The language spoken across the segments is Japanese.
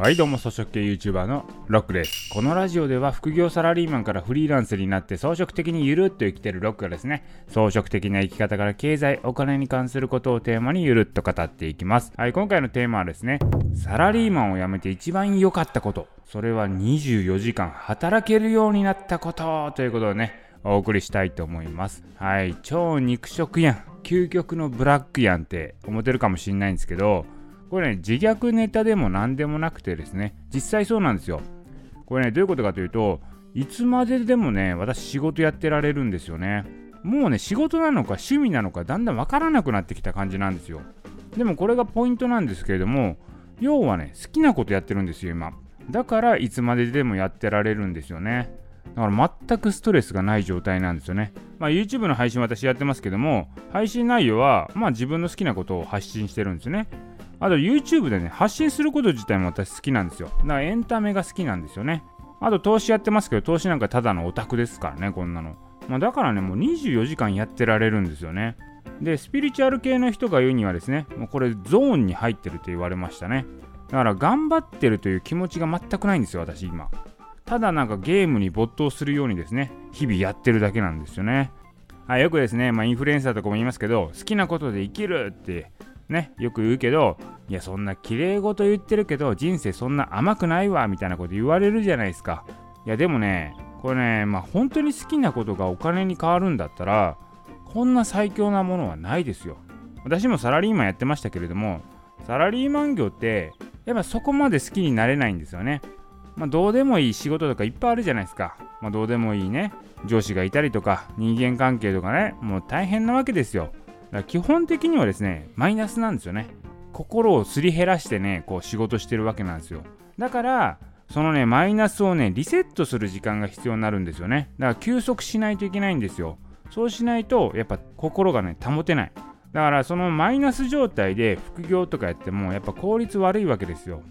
はいどうも草食系 YouTuber のロックですこのラジオでは副業サラリーマンからフリーランスになって装飾的にゆるっと生きてるロックがですね。装飾的な生き方から経済お金に関することをテーマにゆるっと語っていきます。はい今回のテーマはですねサラリーマンを辞めて一番良かったこと。それは24時間働けるようになったことということをねお送りしたいと思います。はい超肉食やん。究極のブラックやんって思ってるかもしんないんですけどこれね、自虐ネタでも何でもなくてですね、実際そうなんですよ。これね、どういうことかというと、いつまででもね、私仕事やってられるんですよね。もうね、仕事なのか趣味なのかだんだんわからなくなってきた感じなんですよ。でもこれがポイントなんですけれども、要はね、好きなことやってるんですよ、今。だからいつまででもやってられるんですよね。だから全くストレスがない状態なんですよね。まあ、YouTube の配信私やってますけども、配信内容はまあ自分の好きなことを発信してるんですよね。あと YouTube でね、発信すること自体も私好きなんですよ。だからエンタメが好きなんですよね。あと投資やってますけど、投資なんかただのオタクですからね、こんなの。まあ、だからね、もう24時間やってられるんですよね。で、スピリチュアル系の人が言うにはですね、もうこれゾーンに入ってるって言われましたね。だから頑張ってるという気持ちが全くないんですよ、私今。ただなんかゲームに没頭するようにですね、日々やってるだけなんですよね。はい、よくですね、まあ、インフルエンサーとかも言いますけど、好きなことで生きるってね、よく言うけど、いや、そんな綺麗事言ってるけど、人生そんな甘くないわ、みたいなこと言われるじゃないですか。いや、でもね、これね、まあ、本当に好きなことがお金に変わるんだったら、こんな最強なものはないですよ。私もサラリーマンやってましたけれども、サラリーマン業って、やっぱそこまで好きになれないんですよね。まあ、どうでもいい仕事とかいっぱいあるじゃないですか。まあ、どうでもいいね、上司がいたりとか、人間関係とかね、もう大変なわけですよ。基本的にはですね、マイナスなんですよね。心をすり減らしてね、こう仕事してるわけなんですよ。だから、そのね、マイナスをね、リセットする時間が必要になるんですよね。だから休息しないといけないんですよ。そうしないと、やっぱ心がね、保てない。だからそのマイナス状態で副業とかやってもやっぱ効率悪いわけですよ。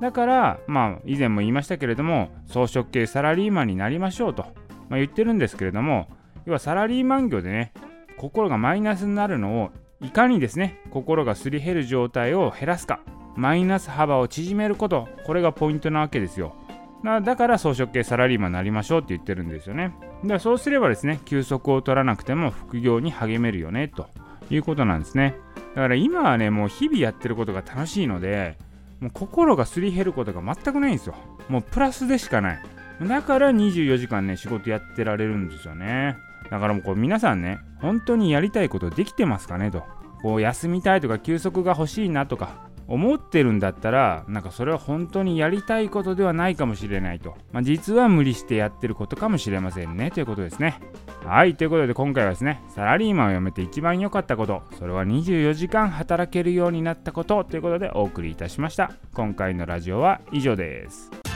だからまあ以前も言いましたけれども装飾系サラリーマンになりましょうと、まあ、言ってるんですけれども要はサラリーマン業でね心がマイナスになるのをいかにですね心がすり減る状態を減らすか。マイナス幅を縮めること。これがポイントなわけですよ。だから装飾系サラリーマンになりましょうって言ってるんですよね。だからそうすればですね休息を取らなくても副業に励めるよねということなんですね。だから今はねもう日々やってることが楽しいのでもう心がすり減ることが全くないんですよ。もうプラスでしかない。だから24時間ね仕事やってられるんですよね。だからもうこう皆さんね、本当にやりたいことできてますかねと。こう休みたいとか休息が欲しいなとか思ってるんだったら、なんかそれは本当にやりたいことではないかもしれないと。まあ、実は無理してやってることかもしれませんね。ということですね。はい。ということで今回はですね、サラリーマンを辞めて一番良かったこと、それは24時間働けるようになったことということでお送りいたしました。今回のラジオは以上です。